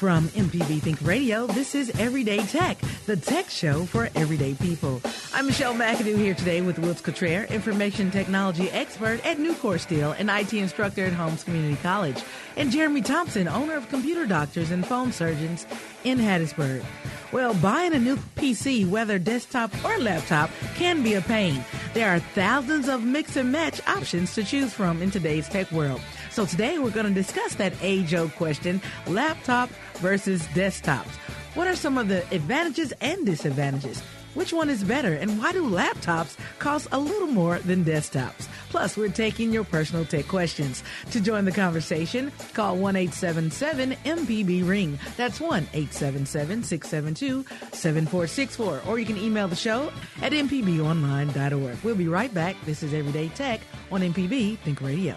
From MPB Think Radio, this is Everyday Tech, the tech show for everyday people. I'm Michelle McAdoo here today with Wilts Cottrell, information technology expert at Nucor Steel and IT instructor at Holmes Community College, and Jeremy Thompson, owner of Computer Doctors and Phone Surgeons in Hattiesburg. Well, buying a new PC, whether desktop or laptop, can be a pain. There are thousands of mix and match options to choose from in today's tech world. So today we're going to discuss that age-old question, laptop versus desktops. What are some of the advantages and disadvantages? Which one is better and why do laptops cost a little more than desktops? Plus, we're taking your personal tech questions. To join the conversation, call 1 877 MPB Ring. That's 1 877 672 7464. Or you can email the show at MPBOnline.org. We'll be right back. This is Everyday Tech on MPB Think Radio.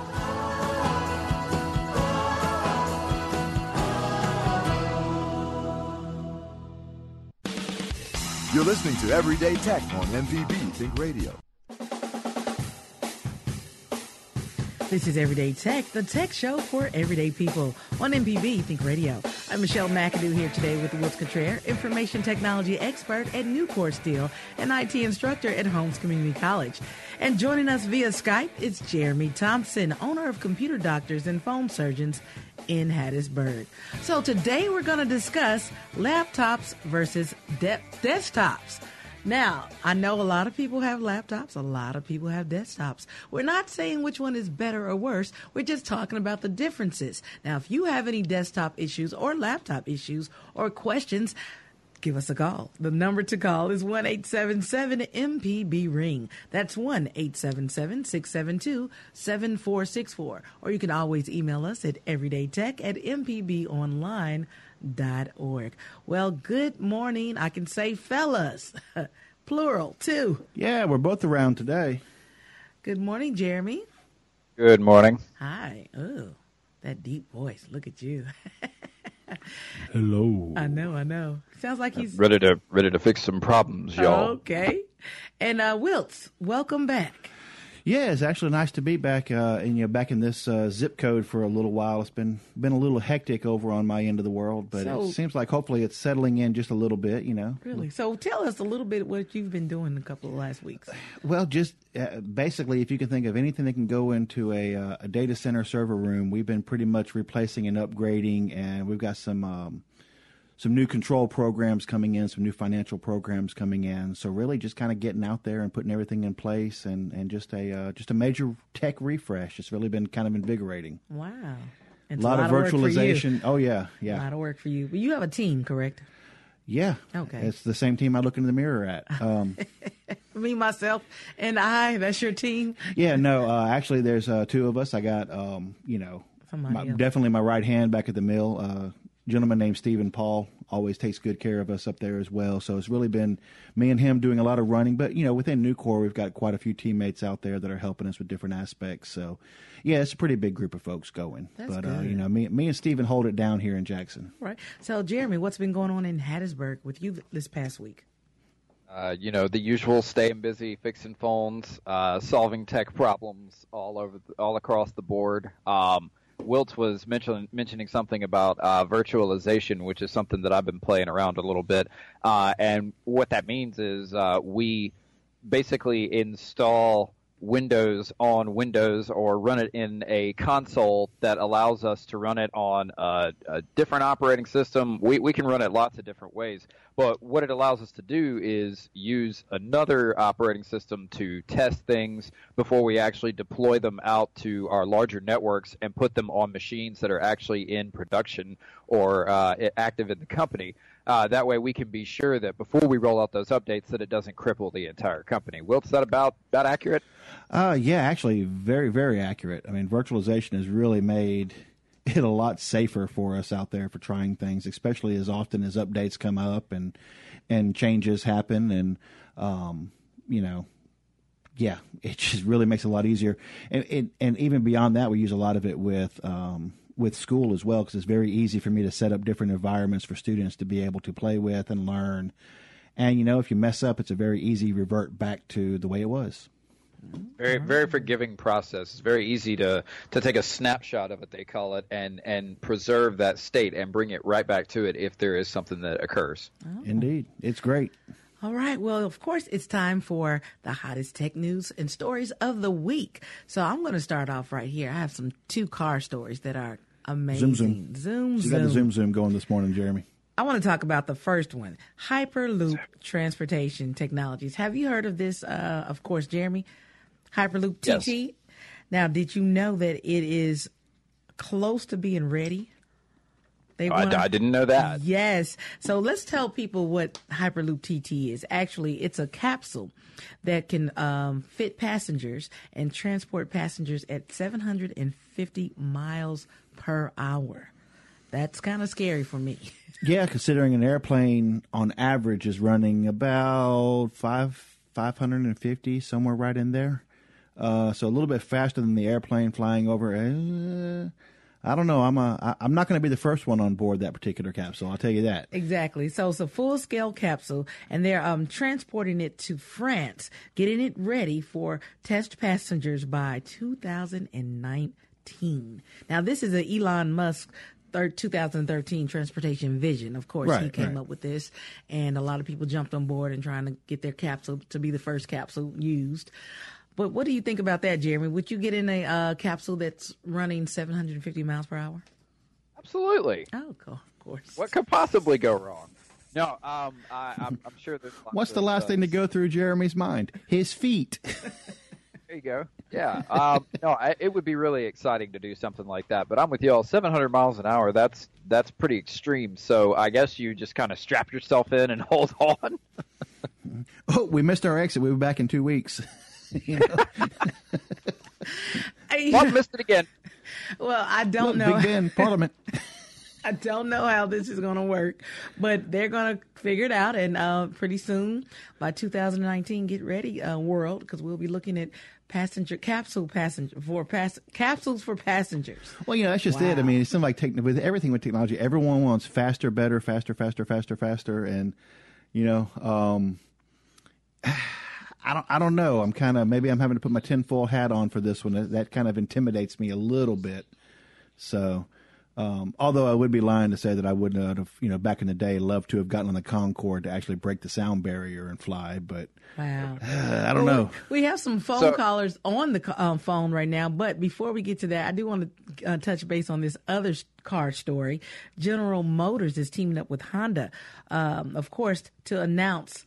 You're listening to Everyday Tech on MPB Think Radio. This is Everyday Tech, the tech show for everyday people on MPB Think Radio. I'm Michelle McAdoo here today with Wilts Cottrell, information technology expert at Nucor Steel and IT instructor at Holmes Community College. And joining us via Skype is Jeremy Thompson, owner of Computer Doctors and Phone Surgeons in Hattiesburg. So today we're going to discuss laptops versus de- desktops. Now, I know a lot of people have laptops, a lot of people have desktops. We're not saying which one is better or worse. We're just talking about the differences. Now, if you have any desktop issues or laptop issues or questions, give us a call. The number to call is 1 877 MPB Ring. That's 1 877 672 7464. Or you can always email us at everydaytech at mpbonline.org. Well, good morning. I can say fellas, plural too. Yeah, we're both around today. Good morning, Jeremy. Good morning. Hi. Oh, that deep voice. Look at you. Hello. I know, I know. Sounds like he's Ready to ready to fix some problems, y'all. Okay. And uh Wilts, welcome back. Yeah, it's actually nice to be back, uh, and you know, back in this uh, zip code for a little while. It's been been a little hectic over on my end of the world, but So- it seems like hopefully it's settling in just a little bit. You know, Really? So tell us a little bit what you've been doing a couple of last weeks. Well, just uh, basically, if you can think of anything that can go into a, uh, a data center server room, we've been pretty much replacing and upgrading, and we've got some um, some new control programs coming in, some new financial programs coming in. So really, just kind of getting out there and putting everything in place, and, and just a uh, just a major tech refresh. It's really been kind of invigorating. Wow. A It's lot, of for virtualization. Oh yeah, yeah. A lot of work for you. But you have a team, correct? yeah. Okay. It's the same team I look in the mirror at. Um, Me, myself, and I. That's your team. Yeah, no. Uh, actually, there's uh, two of us. I got, um, you know, my, definitely my right hand back at the mill. Uh, gentleman named Stephen Paul always takes good care of us up there as well. So it's really been me and him doing a lot of running. But you know, within Nucor, we've got quite a few teammates out there that are helping us with different aspects. So yeah, it's a pretty big group of folks going. That's but Uh, you know, me, me and Stephen hold it down here in Jackson. Right. So, Jeremy, what's been going on in Hattiesburg with you this past week? Uh, you know the usual: staying busy, fixing phones, uh, solving tech problems all over, the, all across the board. Um, Wilt was mentioning mentioning something about uh, virtualization, which is something that I've been playing around a little bit. Uh, and what that means is uh, we basically install Windows on Windows or run it in a console that allows us to run it on a, a different operating system. We, we can run it lots of different ways. But what it allows us to do is use another operating system to test things before we actually deploy them out to our larger networks and put them on machines that are actually in production or uh, active in the company. Uh, that way, we can be sure that before we roll out those updates, that it doesn't cripple the entire company. Wilt, is that about about accurate? Uh, yeah, actually, very very accurate. I mean, virtualization has really made it a lot safer for us out there for trying things, especially as often as updates come up and and changes happen, and um, you know, yeah, it just really makes it a lot easier. And and, and even beyond that, we use a lot of it with um, with school as well because it's very easy for me to set up different environments for students to be able to play with and learn. And you know, if you mess up, it's a very easy revert back to the way it was. Very, very forgiving process. It's very easy to to take a snapshot of it, they call it, and and preserve that state and bring it right back to it if there is something that occurs. Oh. Indeed, it's great. All right. Well, of course, it's time for the hottest tech news and stories of the week. So I'm going to start off right here. I have some two car stories that are amazing. Zoom, zoom. Zoom, You zoom. got the zoom, zoom going this morning, Jeremy. I want to talk about the first one Hyperloop Transportation Technologies. Have you heard of this? Uh, of course, Jeremy. Hyperloop TT. Yes. Now, did you know that it is close to being ready? They I, wanna- I didn't know that. Yes. So let's tell people what Hyperloop TT is. Actually, it's a capsule that can um, fit passengers and transport passengers at 750 miles per hour. That's kind of scary for me. Yeah, considering an airplane on average is running about five five hundred and fifty, somewhere right in there. Uh, so a little bit faster than the airplane flying over. Uh, I don't know. I'm a. I'm not going to be the first one on board that particular capsule. I'll tell you that. Exactly. So it's a full scale capsule, and they're um, transporting it to France, getting it ready for test passengers by 2019. Now, this is an Elon Musk. thir 2013 transportation vision. Of course, he came right. up with this, and a lot of people jumped on board and trying to get their capsule to be the first capsule used. But what do you think about that, Jeremy? Would you get in a uh, capsule that's running 750 miles per hour? Absolutely. Oh, cool. of course. What could possibly go wrong? No, um, I, I'm, I'm sure there's. lots What's the last uh, thing to go through Jeremy's mind? His feet. There you go. Yeah. Um, no, I, it would be really exciting to do something like that. But I'm with y'all. 700 miles an hour. That's that's pretty extreme. So I guess you just kind of strap yourself in and hold on. oh, we missed our exit. We'll be back in two weeks. you know? Hey, I missed it again. well, I don't Look, know. Big Ben, Parliament. I don't know how this is going to work, but they're going to figure it out. And uh, pretty soon, by 2019, get ready, uh, world, because we'll be looking at passenger capsule passenger for pass capsules for passengers. Well, you know, that's just it. I mean, it seems like tech, with everything with technology, everyone wants faster, better, faster, faster, faster, faster, and you know, um, I don't, I don't know. I'm kind of maybe I'm having to put my tinfoil hat on for this one. That, that kind of intimidates me a little bit. So, um, although I would be lying to say that I would not have, you know, back in the day, loved to have gotten on the Concorde to actually break the sound barrier and fly, but Wow. uh, I don't know. We have some phone So- callers on the um, phone right now, but before we get to that, I do want to uh, touch base on this other car story. General Motors is teaming up with Honda, um, of course, to announce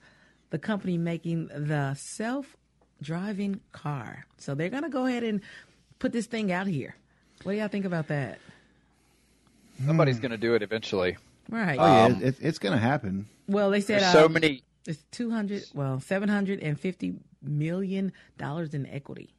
the company making the self-driving car. So they're going to go ahead and put this thing out here. What do y'all think about that? Somebody's going to do it eventually. Right. Oh yeah, Um, it, it's going to happen. well, they said There's so um, many. It's two hundred. Well, seven hundred and fifty million dollars in equity.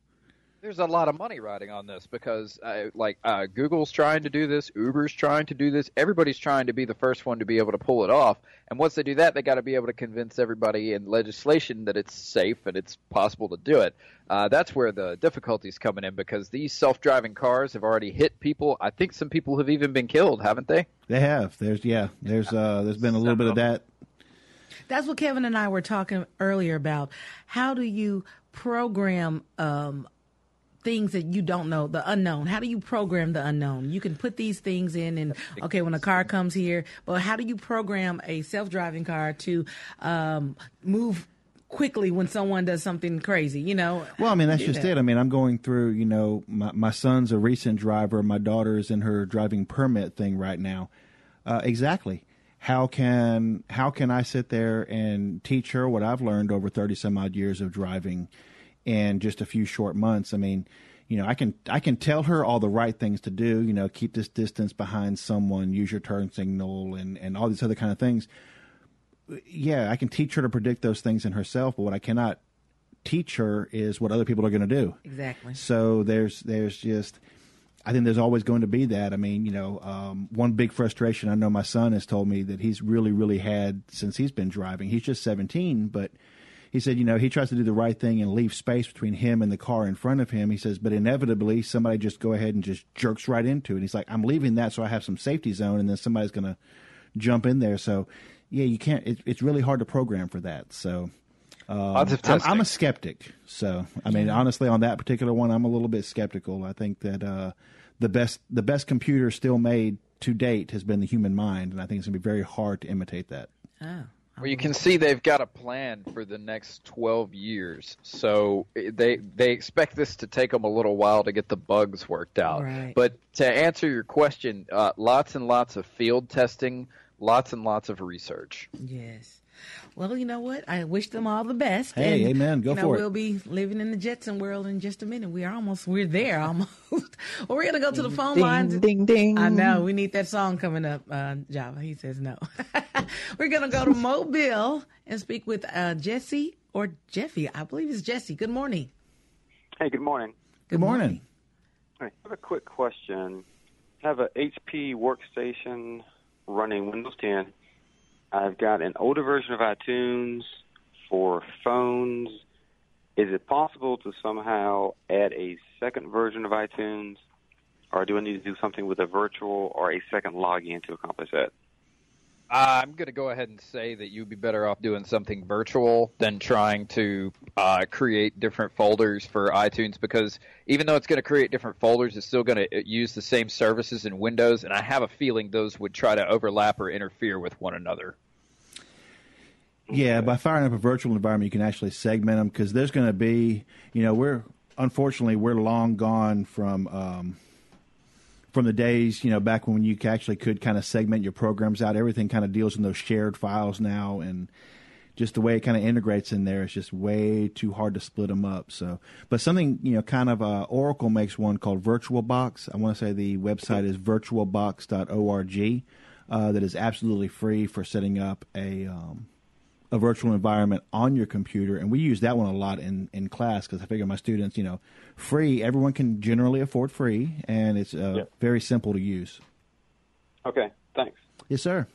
There's a lot of money riding on this because, uh, like, uh, Google's trying to do this, Uber's trying to do this. Everybody's trying to be the first one to be able to pull it off. And once they do that, they got to be able to convince everybody in legislation that it's safe and it's possible to do it. Uh, that's where the difficulties coming in because these self-driving cars have already hit people. I think some people have even been killed, haven't they? They have. There's yeah. There's uh. There's been a little bit of that. That's what Kevin and I were talking earlier about. How do you program um, things that you don't know, the unknown? How do you program the unknown? You can put these things in, and okay, when a car comes here, but how do you program a self-driving car to um, move quickly when someone does something crazy? You know. Well, I mean, that's just that. it. I mean, I'm going through, you know, my, my son's a recent driver. My daughter's in her driving permit thing right now. Uh, exactly. How can how can I sit there and teach her what I've learned over thirty some odd years of driving in just a few short months? I mean, you know, I can I can tell her all the right things to do. You know, keep this distance behind someone, use your turn signal, and and all these other kind of things. yeah, I can teach her to predict those things in herself, but what I cannot teach her is what other people are going to do. Exactly. So there's there's just I think there's always going to be that. I mean, you know, um, one big frustration I know my son has told me that he's really really had since he's been driving. He's just 17, but he said, you know, he tries to do the right thing and leave space between him and the car in front of him. He says, but inevitably somebody just go ahead and just jerks right into it. And he's like, I'm leaving that so I have some safety zone, and then somebody's going to jump in there. So, yeah, you can't. It, it's really hard to program for that. So. Um, I'm, I'm, a skeptic, so I mean, honestly, on that particular one, I'm a little bit skeptical. I think that uh, the best the best computer still made to date has been the human mind, and I think it's going to be very hard to imitate that. Oh. Well, you can see they've got a plan for the next 12 years. So they they expect this to take them a little while to get the bugs worked out. Right. But to answer your question, uh, lots and lots of field testing, lots and lots of research. Yes. Well, you know what? I wish them all the best. Hey, and, amen. Go you know, for we'll it. We'll be living in the Jetson world in just a minute. We are almost, we're there almost. well, we're going to go to the phone ding, lines. Ding, ding. I know. We need that song coming up, uh, Java. He says no. we're going to go to Mobile and speak with uh, Jesse or Jeffy. I believe it's Jesse. Good morning. Hey, good morning. Good morning. I have a quick question. I have a HP workstation running Windows 10 I've got an older version of iTunes for phones. Is it possible to somehow add a second version of iTunes, or do I need to do something with a virtual or a second login to accomplish that? Uh, I'm going to go ahead and say that you'd be better off doing something virtual than trying to uh, create different folders for iTunes because even though it's going to create different folders, it's still going to use the same services in Windows, and I have a feeling those would try to overlap or interfere with one another. Yeah, by firing up a virtual environment, you can actually segment them because there's going to be, you know, we're unfortunately we're long gone from um, from the days, you know, back when you actually could kind of segment your programs out. Everything kind of deals in those shared files now, and just the way it kind of integrates in there is just way too hard to split them up. So, but something you know, kind of uh, Oracle makes one called VirtualBox. I want to say the website is virtualbox.org. Uh, that is absolutely free for setting up a um, a virtual environment on your computer, and we use that one a lot in in class because I figure my students, you know, free. Everyone can generally afford free, and it's uh, yep. very simple to use. Okay, thanks. Yes, sir.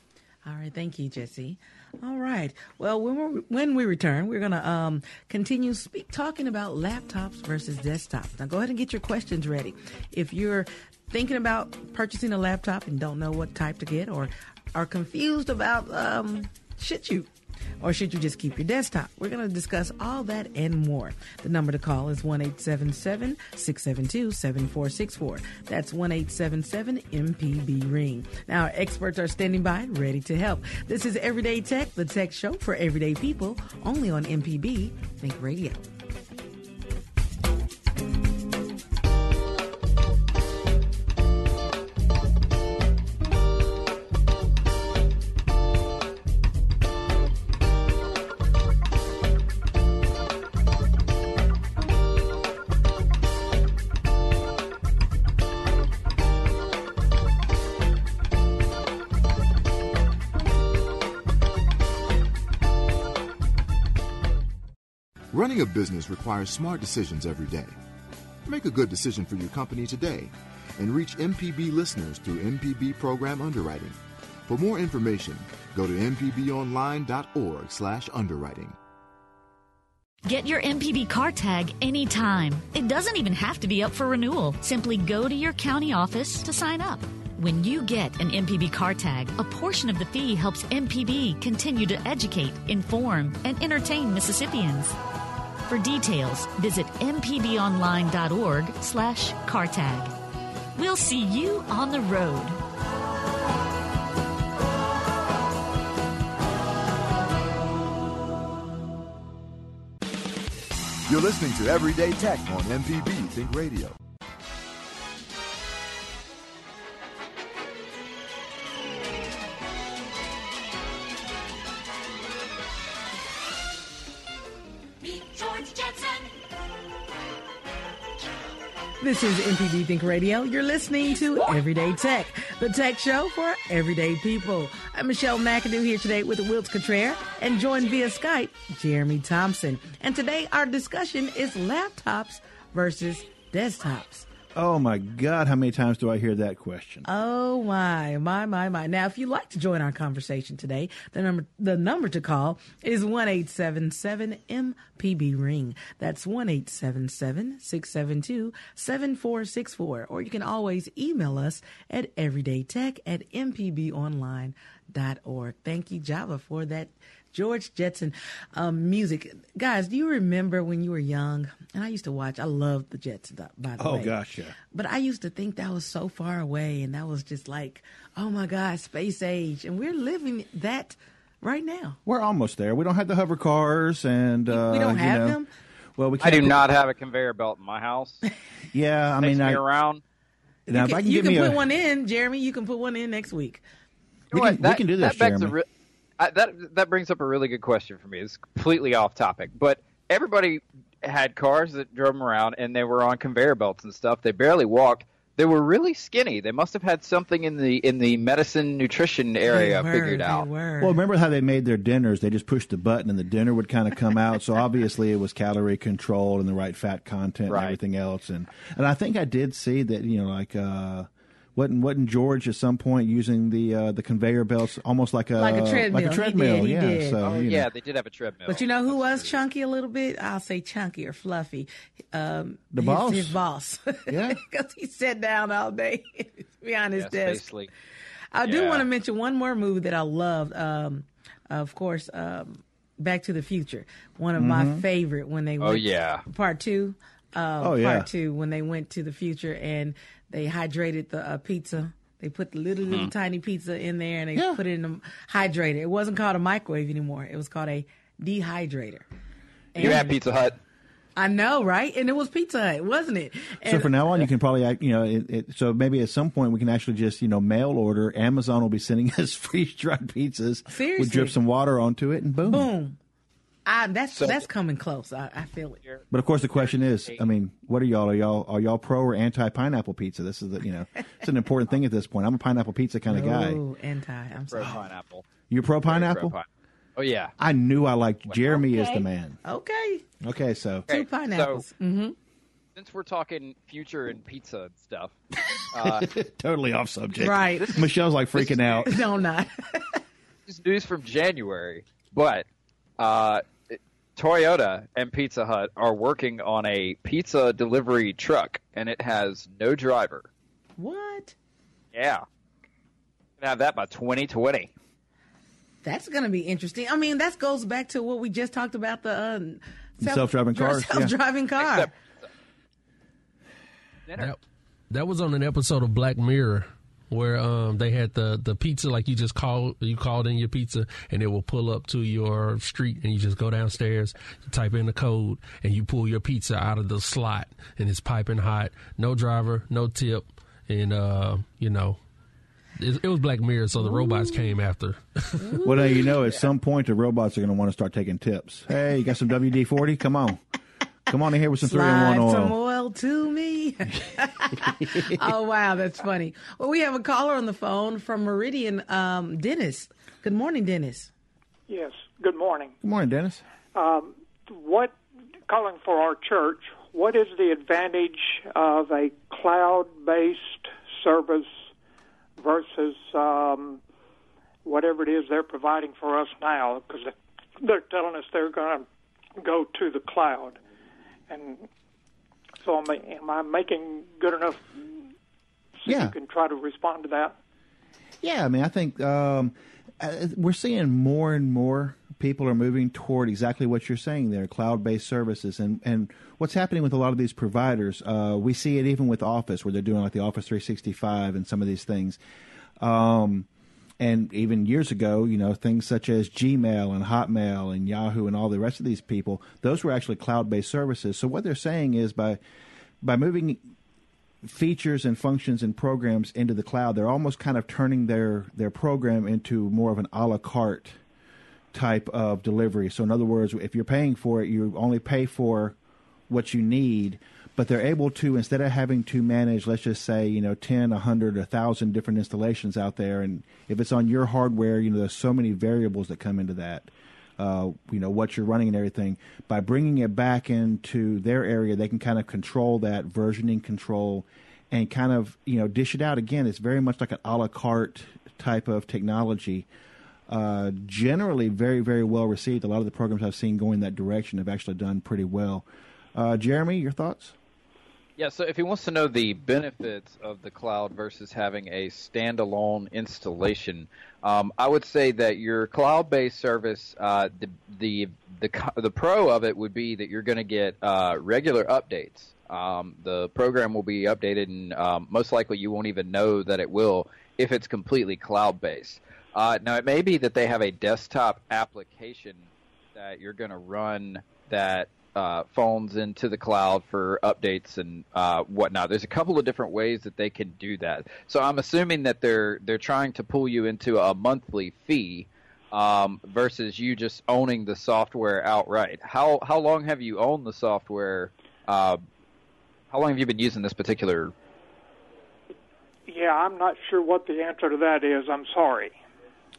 All right, thank you, Jesse. All right. Well, when we when we return, we're going to um, continue speak, talking about laptops versus desktops. Now, go ahead and get your questions ready. If you're thinking about purchasing a laptop and don't know what type to get, or are confused about um, should you or should you just keep your desktop? We're going to discuss all that and more. The number to call is 1 672 7464. That's 1 MPB Ring. Now, our experts are standing by, ready to help. This is Everyday Tech, the tech show for everyday people, only on MPB Think Radio. A business requires smart decisions every day. Make a good decision for your company today and reach MPB listeners through MPB program underwriting. For more information, go to mpbonline.org/underwriting. Get your MPB car tag anytime. It doesn't even have to be up for renewal. Simply go to your county office to sign up. When you get an MPB car tag, a portion of the fee helps MPB continue to educate, inform, and entertain Mississippians. For details, visit mpbonline.org slash cartag. We'll see you on the road. You're listening to Everyday Tech on MPB Think Radio. This is MPB Think Radio. You're listening to Everyday Tech. the tech show for everyday people. I'm Michelle McAdoo here today with Wilts Cottrell and joined via Skype, Jeremy Thompson. And today our discussion is laptops versus desktops. Oh my God, how many times do I hear that question? Oh my, my, my, my. Now, if you'd like to join our conversation today, the number the number to call is one eight seven seven MPB ring. That's one eight seven seven six seven two seven four six four. Or you can always email us at everydaytech at mpbonline.org. Thank you, Java, for that George Jetson um, music. Guys, do you remember when you were young? And I used to watch, I loved the Jetsons, by the oh, way. Oh, gosh, yeah. But I used to think that was so far away, and that was just like, oh my God, space age. And we're living that right now. We're almost there. We don't have the hover cars, and uh, we don't have you know, them. Well, we I do put- not have a conveyor belt in my house. Yeah, I Takes mean, me I, around. now if I can, can you give can me put a, one in, Jeremy. You can put one in next week. we You know can. That- we can do this, that begs a Jeremy. Re- I, that that brings up a really good question for me. It's completely off topic, but everybody had cars that drove them around, and they were on conveyor belts and stuff. They barely walked. They were really skinny. They must have had something in the in the medicine nutrition area They were, figured they out. were. Well, remember how they made their dinners? They just pushed the button and the dinner would kind of come out. So obviously it was calorie controlled and the right fat content Right. and everything else. And and I think I did see that you know like uh, wasn't wasn't George at some point using the uh, the conveyor belts almost like a Like a treadmill. like a He did, he yeah. did. So Oh, you know. yeah, they did have a treadmill. But you know who was true. chunky a little bit? I'll say chunky or fluffy. Um, The his, boss? His boss. Yeah. Because he sat down all day behind his Yes, desk. basically. I do want to mention one more movie that I loved. Um, of course, um, Back to the Future. One of my favorite when they went Oh, yeah. part two. Um, Oh, yeah. part two when they went to the future and they hydrated the uh, pizza. They put the little little tiny pizza in there and they Yeah. put it in a hydrator. It wasn't called a microwave anymore. It was called a dehydrator. You And- had Pizza Hut. I know, right? And it was Pizza Hut, wasn't it? So And- from now on, you can probably, you know, it, it, so maybe at some point we can actually just, you know, mail order. Amazon will be sending us freeze dried pizzas. We'll drip some water onto it, and boom. boom. I, that's that's coming close. I, I feel it. But of course, the question is, I mean, what are y'all? Are y'all are y'all pro or anti pineapple pizza? This is the, you know, it's an important thing at this point. I'm a pineapple pizza kind of guy. Oh, anti. I'm Pro sorry. pineapple. You pro Very pro pineapple? pine- Oh yeah. I knew I liked Jeremy is the man. Okay, Okay, so two pineapples. So, hmm since we're talking future and pizza and stuff, uh, totally off subject. Right. Michelle's like freaking out. No, not. this news from January, but uh, Toyota and Pizza Hut are working on a pizza delivery truck, and it has no driver. what? Yeah, Gonna have that by 2020. That's going to be interesting. I mean, that goes back to what we just talked about the uh, Self-driving cars. Self-driving car. Except- That, that was on an episode of Black Mirror where um they had the the pizza like you just called you called in your pizza and it will pull up to your street and you just go downstairs type in the code and you pull your pizza out of the slot and it's piping hot. No driver no tip. And uh you know it, it was Black Mirror so the robots came after. Well, now you know, at some point the robots are going to want to start taking tips. Hey, you got some WD forty? Come on, come on in here with some three in Slide one some oil. oil to me. oh wow, that's funny. Well, we have a caller on the phone from Meridian, um, Dennis. Good morning, Dennis. Yes. Good morning. Good morning, Dennis. What calling for our church? What is the advantage of a cloud-based service versus um, whatever it is they're providing for us now? Because they're telling us they're going to go to the cloud, and so am I, am I making good enough? So Yeah. you can try to respond to that. Yeah, I mean, I think um, uh, we're seeing more and more people are moving toward exactly what you're saying there, cloud-based services, and and what's happening with a lot of these providers. Uh, we see it even with Office, where they're doing like the Office 365 and some of these things. Um, and even years ago, you know, things such as Gmail and Hotmail and Yahoo and all the rest of these people, those were actually cloud-based services. So what they're saying is by by moving features and functions and programs into the cloud, they're almost kind of turning their their program into more of an a la carte type of delivery. So in other words, if you're paying for it, you only pay for what you need, but they're able to instead of having to manage, let's just say, you know, 10, 100, 1,000 different installations out there, and if it's on your hardware, you know, there's so many variables that come into that. Uh, you know what you're running and everything. By bringing it back into their area, they can kind of control that versioning control, and kind of you know dish it out again. It's very much like an a la carte type of technology. Uh, generally, very very well received. A lot of the programs I've seen going that direction have actually done pretty well. Uh, Jeremy, your thoughts? Yeah, so if he wants to know the benefits of the cloud versus having a standalone installation, um, I would say that your cloud-based service, uh, the, the the the pro of it would be that you're going to get uh, regular updates. Um, the program will be updated, and um, most likely you won't even know that it will if it's completely cloud-based. Uh, now, it may be that they have a desktop application that you're going to run that uh, phones into the cloud for updates and uh, whatnot. There's a couple of different ways that they can do that. So I'm assuming that they're they're trying to pull you into a monthly fee um, versus you just owning the software outright. How how long have you owned the software? Uh, how long have you been using this particular? Yeah, I'm not sure what the answer to that is. I'm sorry.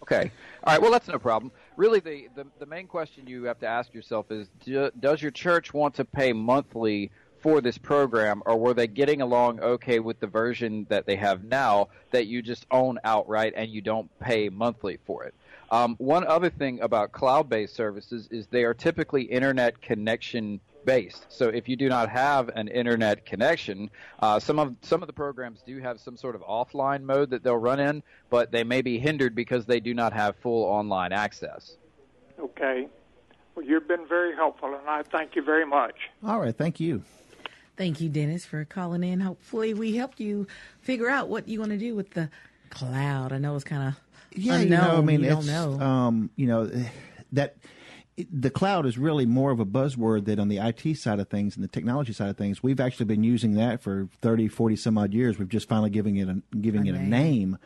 Okay. All right. Well, that's no problem. Really, the, the, the main question you have to ask yourself is do, Does your church want to pay monthly for this program, or were they getting along okay with the version that they have now that you just own outright and you don't pay monthly for it? Um, one other thing about cloud based services is they are typically internet connection based. So if you do not have an internet connection, uh, some of some of the programs do have some sort of offline mode that they'll run in, but they may be hindered because they do not have full online access. Okay. Well, you've been very helpful, and I thank you very much. All right, thank you. Thank you, Dennis, for calling in. Hopefully, we helped you figure out what you want to do with the cloud. I know it's kind of yeah, unknown. you know, I mean, you it's don't know. um, you know that the cloud is really more of a buzzword that on the IT side of things and the technology side of things, we've actually been using that for 30, 40 some odd years. We've just finally giving it a, giving A it a name. name.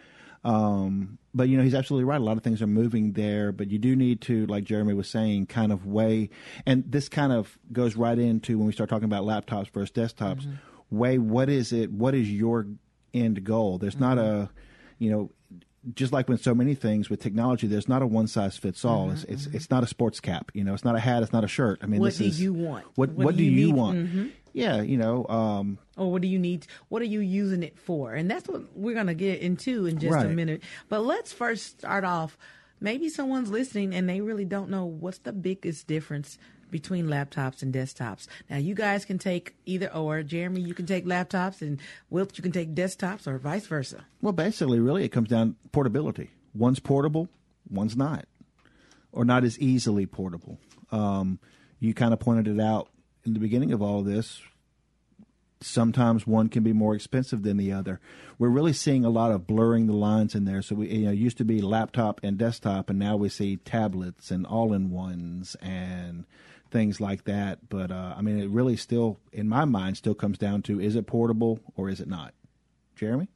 Um, but you know, he's absolutely right. A lot of things are moving there, but you do need to, like Jeremy was saying, kind of weigh, and this kind of goes right into when we start talking about laptops versus desktops, weigh what is it, what is your end goal? There's not a, you know, just like with so many things with technology, there's not a one size fits all. It's, it's it's not a sports cap. You know, it's not a hat. It's not a shirt. I mean, What this do is you want? What What what, do you you, want? Mhm. Yeah, you know, um, or what do you need? What are you using it for? And that's what we're going to get into in just a minute. But let's first start off. Maybe someone's listening and they really don't know what's the biggest difference between laptops and desktops. Now, you guys can take either or. Jeremy, you can take laptops, and Wilt, you can take desktops, or vice versa. well, basically, really, it comes down to portability. One's portable, one's not, or not as easily portable. Um, you kind of pointed it out in the beginning of all of this. Sometimes one can be more expensive than the other. We're really seeing a lot of blurring the lines in there. So we, you know, used to be laptop and desktop, and now we see tablets and all-in-ones and things like that. But uh, I mean, it really still, in my mind, still comes down to: is it portable or is it not? Jeremy.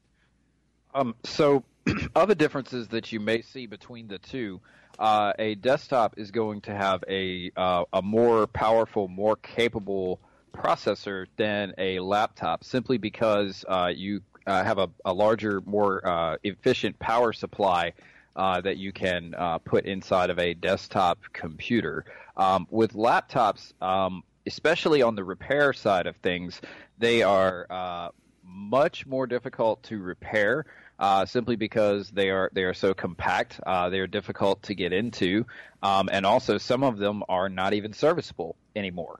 Um, so, other differences that you may see between the two, uh, a desktop is going to have a uh, a more powerful, more capable processor than a laptop, simply because uh, you uh, have a, a larger, more uh, efficient power supply. Uh, that you can uh, put inside of a desktop computer. Um, with laptops, um, especially on the repair side of things, they are uh, much more difficult to repair uh, simply because they are they are so compact. Uh, they are difficult to get into, um, and also some of them are not even serviceable anymore.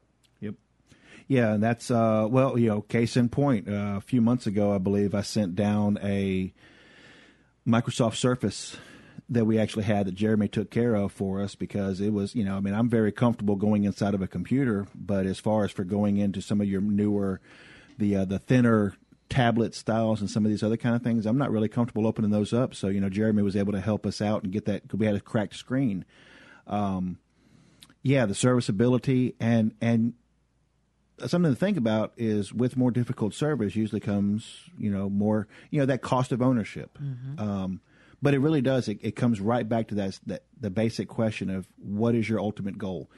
Yeah, and that's uh, well, you know, case in point. Uh, a few months ago, I believe I sent down a Microsoft Surface that we actually had that Jeremy took care of for us because it was, you know, I mean, I'm very comfortable going inside of a computer, but as far as for going into some of your newer, the uh, the thinner tablet styles and some of these other kind of things, I'm not really comfortable opening those up. So, you know, Jeremy was able to help us out and get that because we had a cracked screen. Um, yeah, the serviceability and and something to think about is with more difficult service usually comes you know more you know that cost of ownership um, but it really does it, it comes right back to that, that the basic question of what is your ultimate goal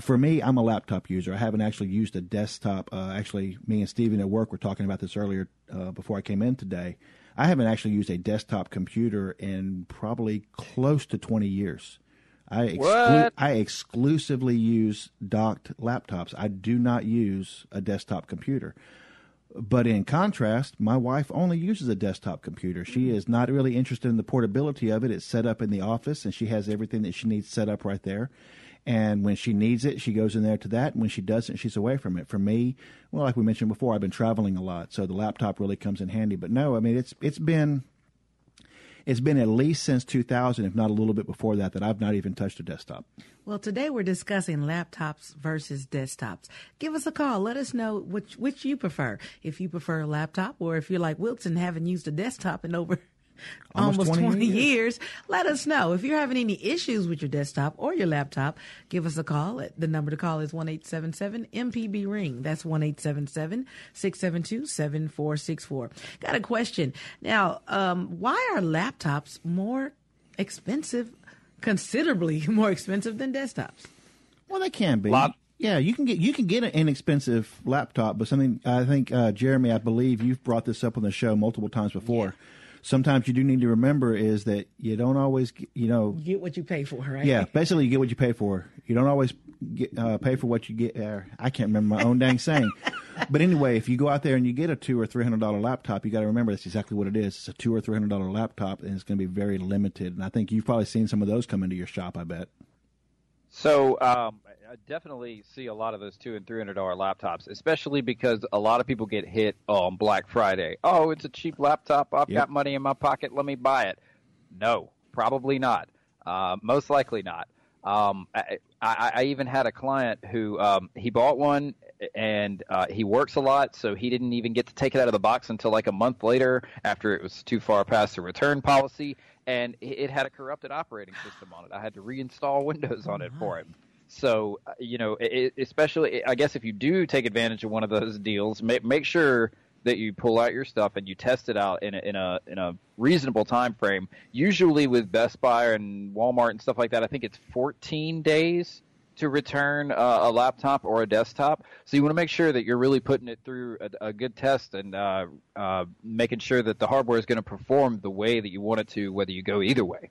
for me, I'm a laptop user. I haven't actually used a desktop. Uh, actually, me and Steven at work were talking about this earlier uh, before I came in today. I haven't actually used a desktop computer in probably close to 20 years. I, exclu- I exclusively use docked laptops. I do not use a desktop computer. But in contrast, my wife only uses a desktop computer. She mm-hmm. is not really interested in the portability of it. It's set up in the office, and she has everything that she needs set up right there. And when she needs it, she goes in there to that. And when she doesn't, she's away from it. For me, well, like we mentioned before, I've been traveling a lot, so the laptop really comes in handy. But no, I mean it's it's been it's been at least since 2000, if not a little bit before that, that I've not even touched a desktop. Well, today we're discussing laptops versus desktops. Give us a call. Let us know which which you prefer. If you prefer a laptop, or if you're like Wilson, haven't used a desktop in over almost, almost 20, 20 years. years. Let us know. If you're having any issues with your desktop or your laptop, give us a call. The number to call is 1 MPB Ring. That's 1 672 7464. Got a question. Now, um, why are laptops more expensive, considerably more expensive than desktops? Well, they can be. Lap- yeah, you can get you can get an inexpensive laptop, but something I think uh, Jeremy, I believe you've brought this up on the show multiple times before. Yeah sometimes you do need to remember is that you don't always, you know, you get what you pay for, right? Yeah, basically you get what you pay for. You don't always get, uh, pay for what you get. Uh, I can't remember my own dang saying. But anyway, if you go out there and you get a two or three hundred dollar laptop, you got to remember that's exactly what it is. It's a two or three hundred dollar laptop, and it's going to be very limited. And I think you've probably seen some of those come into your shop. I bet. So um, I definitely see a lot of those two and three hundred dollar laptops, especially because a lot of people get hit on Black Friday. Oh, it's a cheap laptop. I've yep. got money in my pocket. Let me buy it. No, probably not. Uh, most likely not. Um, I, I, I, even had a client who um, he bought one and uh, he works a lot, so he didn't even get to take it out of the box until like a month later after it was too far past the return policy, and it had a corrupted operating system on it. I had to reinstall Windows on it for him. So, uh, you know, it, especially, I guess if you do take advantage of one of those deals, make, make sure that you pull out your stuff and you test it out in a, in a in a reasonable time frame. Usually with Best Buy and Walmart and stuff like that, I think it's 14 days to return uh, a laptop or a desktop. So you want to make sure that you're really putting it through a, a good test and uh, uh, making sure that the hardware is going to perform the way that you want it to, whether you go either way.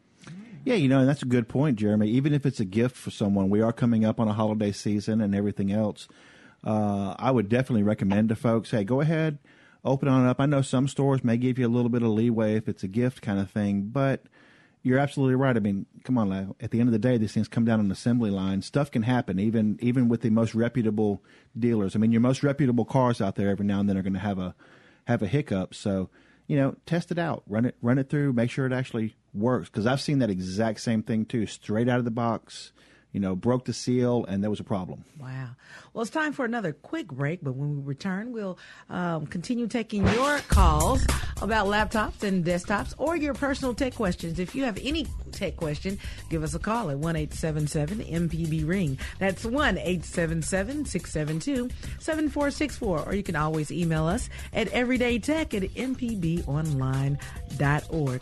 Yeah, you know, and that's a good point, Jeremy. Even if it's a gift for someone, we are coming up on a holiday season and everything else. Uh, I would definitely recommend to folks, hey, go ahead, open it up. I know some stores may give you a little bit of leeway if it's a gift kind of thing, but you're absolutely right. I mean, come on, at the end of the day, these things come down an assembly line. Stuff can happen, even even with the most reputable dealers. I mean, your most reputable cars out there every now and then are going to have a have a hiccup. So you know, test it out, run it, run it through, make sure it actually works. Because I've seen that exact same thing too, straight out of the box. You know, broke the seal, and there was a problem. Wow. Well, it's time for another quick break, but when we return, we'll um, continue taking your calls about laptops and desktops or your personal tech questions. If you have any tech question, give us a call at 1 877 MPB Ring. That's 1 877 672 7464. Or you can always email us at everydaytech at mpbonline.org.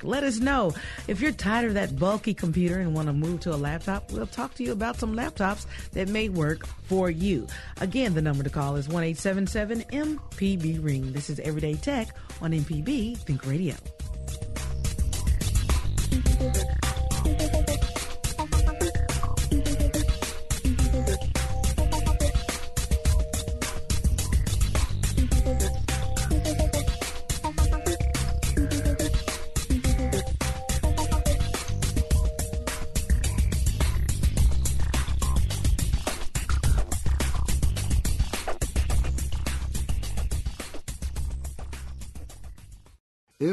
Let us know if you're tired of that bulky computer and want to move to a laptop. We'll talk to you about some laptops that may work for you. Again, the number to call is 1 877 MPB Ring. This is Everyday Tech on MPB Think Radio.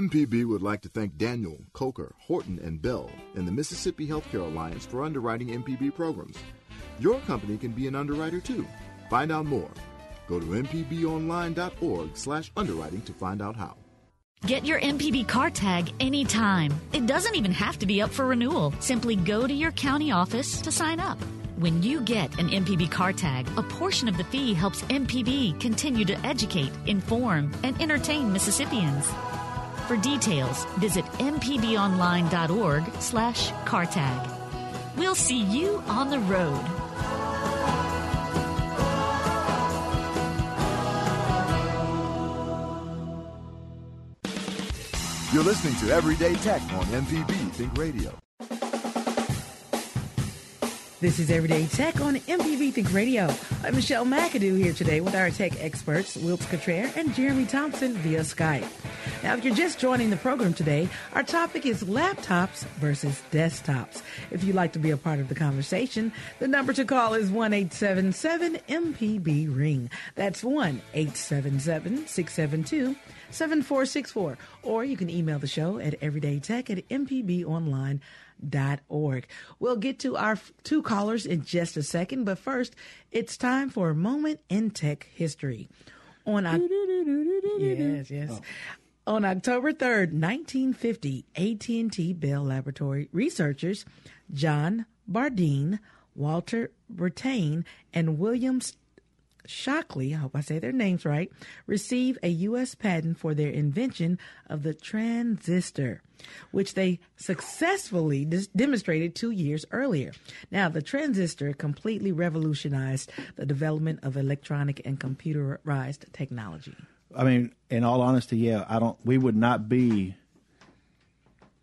MPB would like to thank Daniel, Coker, Horton, and Bell and the Mississippi Healthcare Alliance for underwriting MPB programs. Your company can be an underwriter too. Find out more. Go to mpbonline.org slash underwriting to find out how. Get your MPB car tag anytime. It doesn't even have to be up for renewal. Simply go to your county office to sign up. When you get an MPB car tag, a portion of the fee helps MPB continue to educate, inform, and entertain Mississippians. For details, visit mpbonline.org slash CARTAG. We'll see you on the road. You're listening to Everyday Tech on MPB Think Radio. This is Everyday Tech on MPB Think Radio. I'm Michelle McAdoo here today with our tech experts, Wilts Cottrell and Jeremy Thompson via Skype. Now, if you're just joining the program today, our topic is laptops versus desktops. If you'd like to be a part of the conversation, the number to call is 1 877 MPB Ring. That's 1 877 672 7464. Or you can email the show at everydaytech at mpbonline.com org. We'll get to our two callers in just a second, but first, it's time for a moment in tech history. On yes, yes. Oh. On October 3rd, 1950, AT&T Bell Laboratory researchers John Bardeen, Walter Brattain, and Williams Shockley, I hope I say their names right, receive a U.S. patent for their invention of the transistor, which they successfully dis- demonstrated two years earlier. Now, the transistor completely revolutionized the development of electronic and computerized technology. I mean, in all honesty, yeah, I don't. We would not be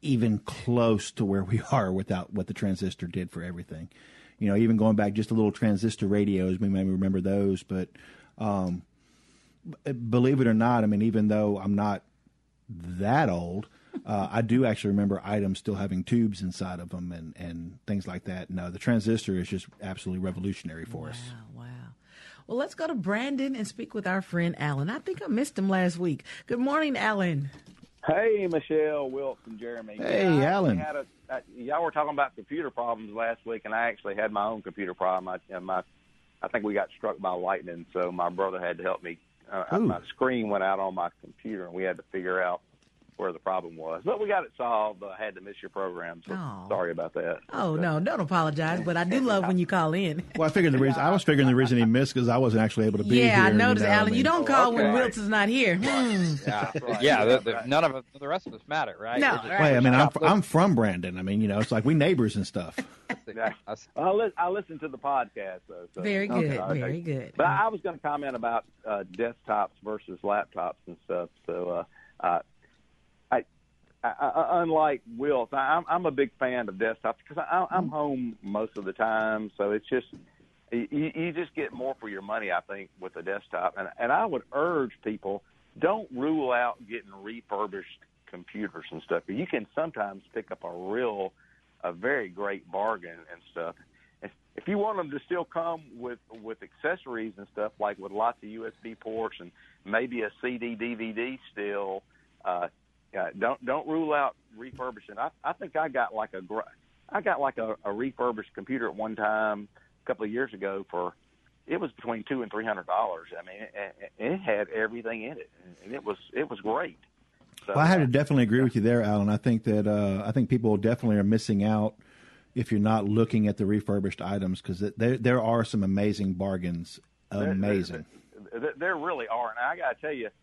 even close to where we are without what the transistor did for everything you know, even going back just a little transistor radios, we may remember those. But um, believe it or not, I mean, even though I'm not that old, uh, I do actually remember items still having tubes inside of them and, and things like that. No, the transistor is just absolutely revolutionary for wow, us. Wow. Well, let's go to Brandon and speak with our friend Alan. I think I missed him last week. Good morning, Alan. Hey, Michelle, Wilson, Jeremy. Hey, yeah, Alan. A, uh, y'all were talking about computer problems last week, and I actually had my own computer problem. I, my, I think we got struck by lightning, so my brother had to help me. Uh, my screen went out on my computer, and we had to figure out where the problem was. But we got it solved. I had to miss your program, so oh. sorry about that. Oh but, no, don't apologize. But I do love when you call in. Well, I figured the reason I was figuring the reason he missed because I wasn't actually able to be yeah, here. Yeah, I noticed, you know, Alan. I mean, you don't call okay. when Wilt is not here. Hmm. yeah, right. yeah. The, the, none of us, the rest of us matter, right? No, right. Wait, I mean, I'm, I'm from Brandon. I mean, you know, it's like we neighbors and stuff. I, li- I listen to the podcast though. So. Very good, okay. very good. But I, I was going to comment about uh, desktops versus laptops and stuff. So uh, uh, I, unlike Wilt, I, I'm a big fan of desktops because I, I'm mm-hmm. home most of the time, so it's just you, you just get more for your money. I think with a desktop, and and I would urge people don't rule out getting refurbished computers and stuff. You can sometimes pick up a real, a very great bargain and stuff. If, if you want them to still come with with accessories and stuff, like with lots of USB ports and maybe a CD DVD still, uh, uh, don't don't rule out refurbishing. I I think I got like a I got like a, a refurbished computer at one time a couple of years ago for it was between two and three hundred dollars. I mean, it, it had everything in it, and it was it was great. So, well, I have to definitely agree with you there, Alan. I think that uh, I think people definitely are missing out if you're not looking at the refurbished items because there there are some amazing bargains. Amazing. There, there, there really are, and I got to tell you, uh, uh,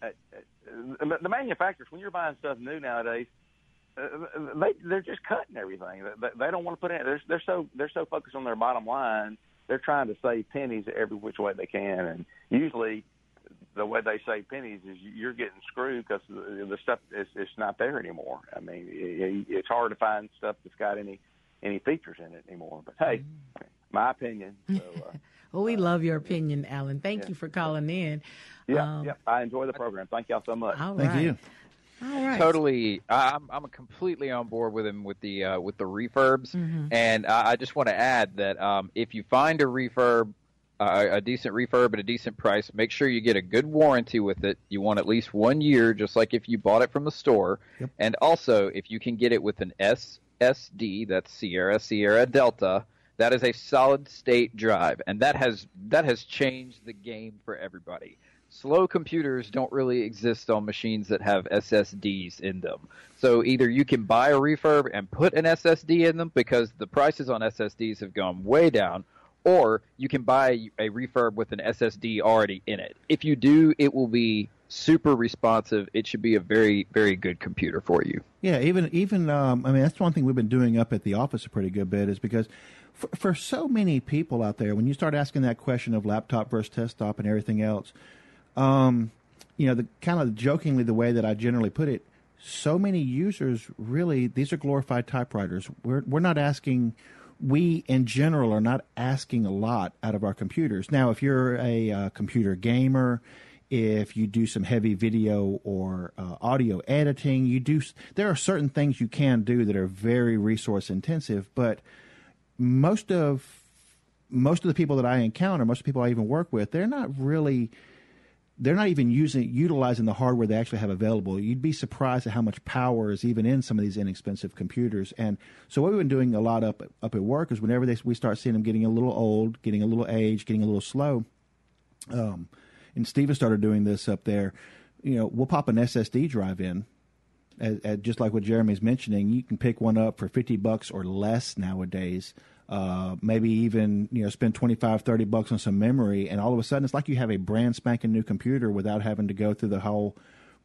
the manufacturers when you're buying stuff new nowadays, uh, they they're just cutting everything. They, they don't want to put in. They're, they're so they're so focused on their bottom line. They're trying to save pennies every which way they can, and usually the way they save pennies is you're getting screwed because the, the stuff is it's not there anymore. I mean, it, it's hard to find stuff that's got any any features in it anymore. But hey, my opinion. So, uh, well, we love your opinion, Alan. Thank yeah. you for calling in. Yeah, um, yeah. I enjoy the program. Thank y'all so much. All Thank right. you. All right. Totally, I'm I'm completely on board with him with the uh, with the refurbs, mm-hmm. and I, I just want to add that um, if you find a refurb, uh, a decent refurb at a decent price, make sure you get a good warranty with it. You want at least one year, just like if you bought it from the store, yep. and also if you can get it with an SSD, that's Sierra Sierra Delta, that is a solid state drive, and that has that has changed the game for everybody slow computers don't really exist on machines that have SSDs in them. So either you can buy a refurb and put an SSD in them because the prices on SSDs have gone way down, or you can buy a refurb with an SSD already in it. If you do, it will be super responsive. It should be a very, very good computer for you. Yeah, even even um, I mean that's one thing we've been doing up at the office a pretty good bit is because for, for so many people out there, when you start asking that question of laptop versus desktop and everything else, um, you know, the kind of jokingly the way that I generally put it, so many users really these are glorified typewriters. We're we're not asking we in general are not asking a lot out of our computers. Now, if you're a uh, computer gamer, if you do some heavy video or uh, audio editing, you do there are certain things you can do that are very resource intensive, but most of most of the people that I encounter, most of the people I even work with, they're not really they're not even using utilizing the hardware they actually have available. You'd be surprised at how much power is even in some of these inexpensive computers. And so what we've been doing a lot up up at work is whenever they, we start seeing them getting a little old, getting a little aged, getting a little slow. Um, and Steven started doing this up there. You know, we'll pop an SSD drive in, at, just like what Jeremy's mentioning. You can pick one up for fifty bucks or less nowadays. Uh, maybe even you know spend 25 30 bucks on some memory and all of a sudden it's like you have a brand spanking new computer without having to go through the whole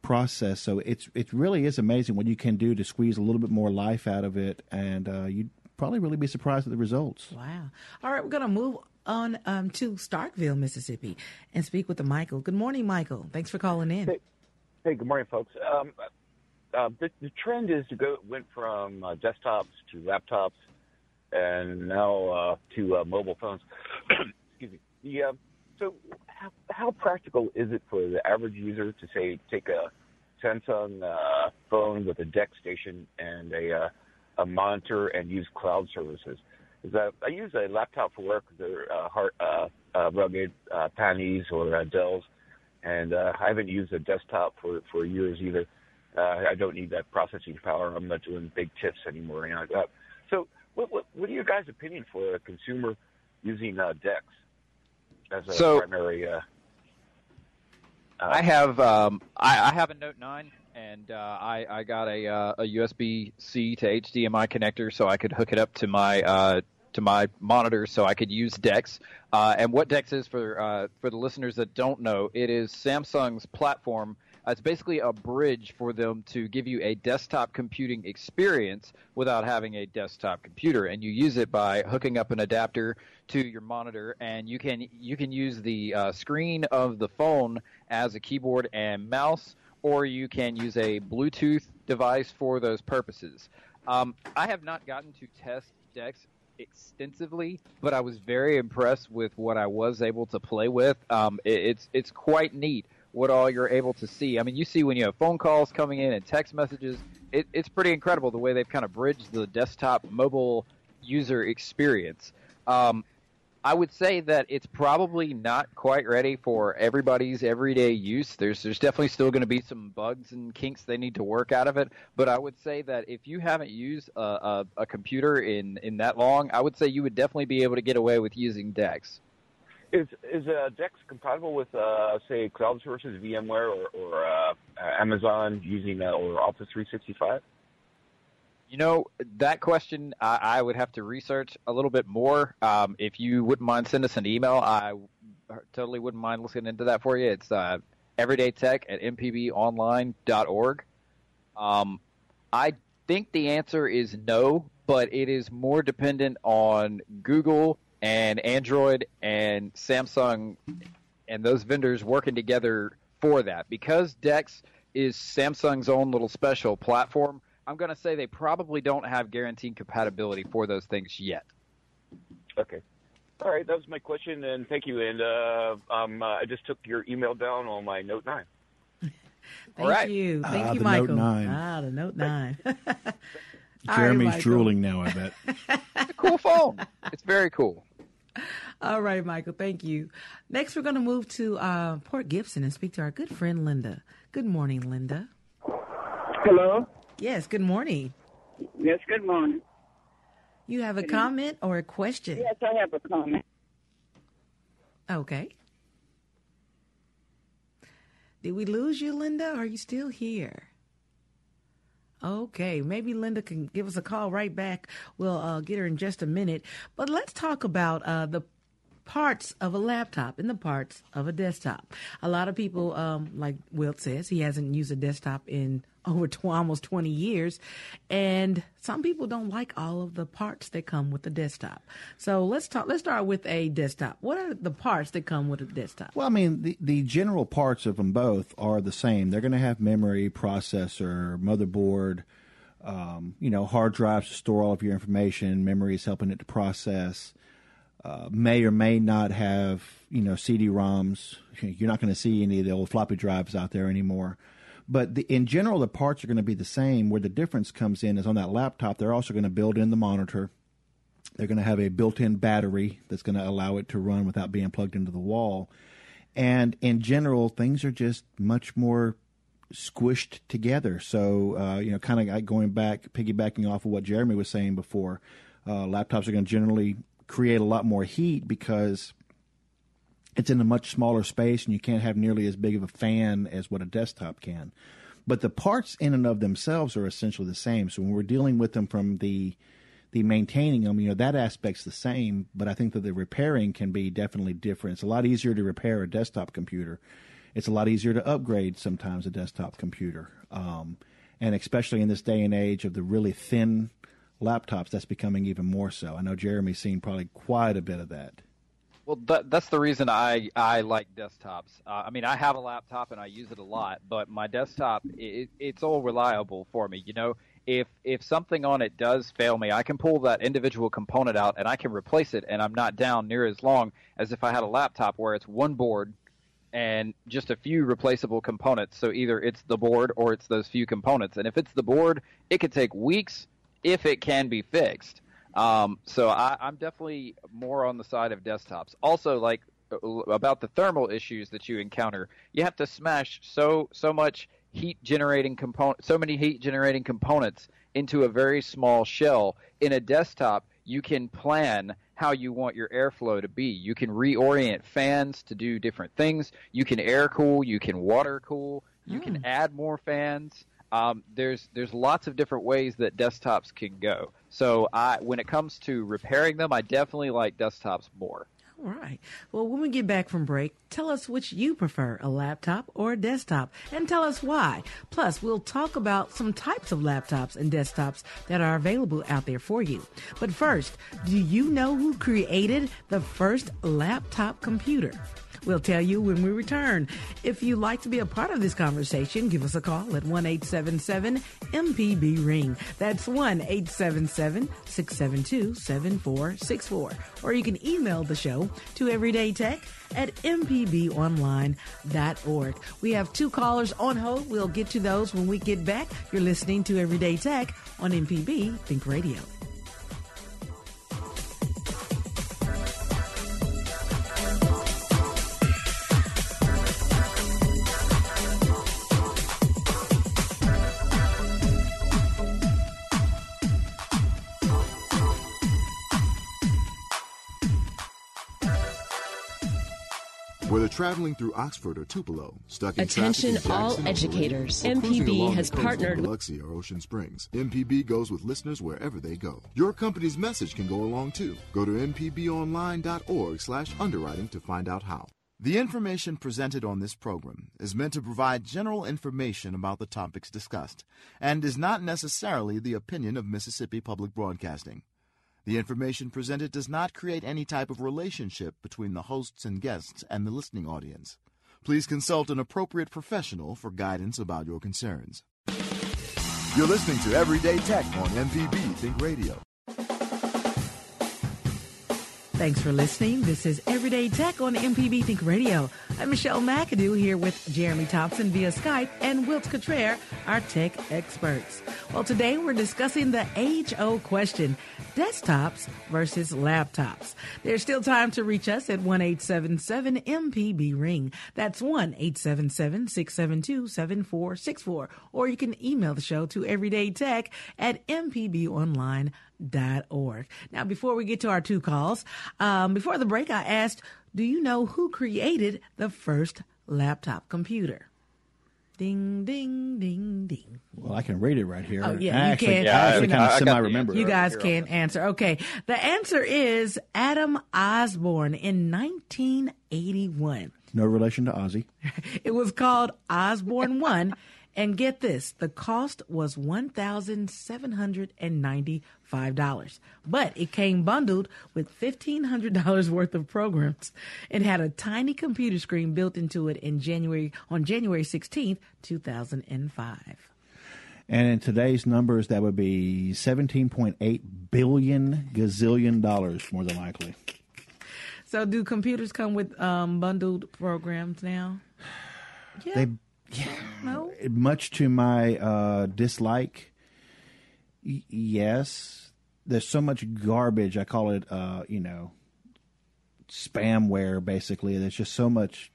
process so it's it really is amazing what you can do to squeeze a little bit more life out of it and uh, you'd probably really be surprised at the results wow all right we're going to move on um, to starkville mississippi and speak with michael good morning michael thanks for calling in hey, hey good morning folks um, uh, the, the, trend is to go went from uh, desktops to laptops and now uh, to uh, mobile phones. Excuse me. The, uh, so, how, how practical is it for the average user to say take a Samsung uh, phone with a DeX station and a a monitor and use cloud services? Is that I use a laptop for work. They're uh, hard, uh, uh, rugged uh, Pannies or uh, Dells, and uh, I haven't used a desktop for for years either. Uh, I don't need that processing power. I'm not doing big tips anymore, anything like that. So what, what, what are your guys' opinion for a consumer using uh, DeX as a so, primary? Uh, uh, I have um, I, I, have a Note 9, and uh, I, I got a, uh, a USB C to HDMI connector, so I could hook it up to my uh, to my monitor, so I could use DeX. and what DeX is for for the listeners that don't know, it is Samsung's platform uh, it's basically a bridge for them to give you a desktop computing experience without having a desktop computer, and you use it by hooking up an adapter to your monitor, and you can you can use the uh, screen of the phone as a keyboard and mouse, or you can use a Bluetooth device for those purposes. Um, I have not gotten to test DeX extensively, but I was very impressed with what I was able to play with. Um, it, it's it's quite neat what all you're able to see. I mean, you see when you have phone calls coming in and text messages, it, it's pretty incredible the way they've kind of bridged the desktop mobile user experience. Um, I would say that it's probably not quite ready for everybody's everyday use. There's there's definitely still going to be some bugs and kinks they need to work out of it. But I would say that if you haven't used a, a, a computer in, in that long, I would say you would definitely be able to get away with using DeX. Is is uh, DeX compatible with uh, say cloud sources, VMware or, or uh, Amazon using uh, or Office 365? You know that question I, I, would have to research a little bit more. Um, if you wouldn't mind, send us an email. I totally wouldn't mind looking into that for you. It's uh, everydaytech at mpbonline.org. Um, I think the answer is no, but it is more dependent on Google and Android and Samsung and those vendors working together for that. Because DeX is Samsung's own little special platform, I'm going to say they probably don't have guaranteed compatibility for those things yet. Okay. All right, that was my question, and thank you. And uh, um, uh, I just took your email down on my Note 9. Thank right. you. Thank ah, you, the Michael. Note 9. Ah, the Note 9. Jeremy's right, drooling now, I bet. it's a cool phone. It's very cool. All right, Michael. Thank you. Next, we're going to move to uh, Port Gibson and speak to our good friend Linda. Good morning, Linda. Hello. Yes. Good morning. Yes. Good morning. You have a comment or a question? Yes, I have a comment. Okay. Did we lose you, Linda? Are you still here? Okay, maybe Linda can give us a call right back. We'll uh, get her in just a minute. But let's talk about uh, the parts of a laptop and the parts of a desktop. A lot of people, um, like Wilt says, he hasn't used a desktop in over tw- almost 20 years. And some people don't like all of the parts that come with the desktop. So let's talk, let's start with a desktop. What are the parts that come with a desktop? Well, I mean, the, the general parts of them both are the same. They're going to have memory, processor, motherboard, um, you know, hard drives to store all of your information, memory is helping it to process. Uh, may or may not have, you know, CD-ROMs. You're not going to see any of the old floppy drives out there anymore. But the, in general, the parts are going to be the same. Where the difference comes in is on that laptop, they're also going to build in the monitor. They're going to have a built-in battery that's going to allow it to run without being plugged into the wall. And in general, things are just much more squished together. So, uh, you know, kind of going back, piggybacking off of what Jeremy was saying before, uh, laptops are going to generally create a lot more heat because it's in a much smaller space and you can't have nearly as big of a fan as what a desktop can. But the parts in and of themselves are essentially the same. So when we're dealing with them from the the maintaining them, you know, that aspect's the same, but I think that the repairing can be definitely different. It's a lot easier to repair a desktop computer it's a lot easier to upgrade sometimes a desktop computer. Um, and especially in this day and age of the really thin laptops, that's becoming even more so. I know Jeremy's seen probably quite a bit of that. Well, that, that's the reason I I like desktops. Uh, I mean, I have a laptop and I use it a lot, but my desktop it, it's all reliable for me. You know, if if something on it does fail me, I can pull that individual component out and I can replace it, and I'm not down near as long as if I had a laptop where it's one board and just a few replaceable components. So either it's the board or it's those few components. And if it's the board, it could take weeks if it can be fixed. Um, so I, I'm definitely more on the side of desktops. Also, like uh, about the thermal issues that you encounter, you have to smash so so much heat generating component, so many heat generating components into a very small shell. In a desktop, you can plan how you want your airflow to be. You can reorient fans to do different things. You can air cool. You can water cool. You mm. can add more fans. Um, there's there's lots of different ways that desktops can go. So I, when it comes to repairing them, I definitely like desktops more. All right. Well, when we get back from break, tell us which you prefer, a laptop or a desktop, and tell us why. Plus, we'll talk about some types of laptops and desktops that are available out there for you. But first, do you know who created the first laptop computer? We'll tell you when we return. If you'd like to be a part of this conversation, give us a call at 1 877 MPB Ring. That's 1 877 672 7464. Or you can email the show to everydaytech at mpbonline.org. We have two callers on hold. We'll get to those when we get back. You're listening to Everyday Tech on MPB Think Radio. Whether traveling through Oxford or Tupelo, stuck in Attention traffic in all Jackson or educators. Or MPB has partnered with- Biloxi or Ocean Springs. MPB goes with listeners wherever they go. Your company's message can go along too. Go to mpbonline.org slash underwriting to find out how. The information presented on this program is meant to provide general information about the topics discussed and is not necessarily the opinion of Mississippi Public Broadcasting. The information presented does not create any type of relationship between the hosts and guests and the listening audience. Please consult an appropriate professional for guidance about your concerns. You're listening to Everyday Tech on MPB Think Radio. Thanks for listening. This is Everyday Tech on MPB Think Radio. I'm Michelle McAdoo here with Jeremy Thompson via Skype and Wilt Cottrell, our tech experts. Well, today we're discussing the age-old question, desktops versus laptops. There's still time to reach us at 1-877-MPB-RING. That's 1-877-672-7464. Or you can email the show to everydaytech at mpbonline.com org. Now, before we get to our two calls, um, before the break, I asked, do you know who created the first laptop computer? Ding, ding, ding, ding. Well, I can read it right here. Oh, yeah, I you actually, can. I Yeah, actually I- kind I of got semi remember. You guys here can answer. Okay. The answer is Adam Osborne in 1981. No relation to Ozzy. It was called Osborne 1. And get this, the cost was $1,795. But it came bundled with $1,500 worth of programs and had a tiny computer screen built into it in January on January 16th, 2005. And in today's numbers, that would be seventeen point eight billion gazillion dollars, more than likely. So do computers come with um, bundled programs now? Yeah. They no. much to my uh, dislike. Y- yes, there's so much garbage. I call it, uh, you know, spamware. Basically, there's just so much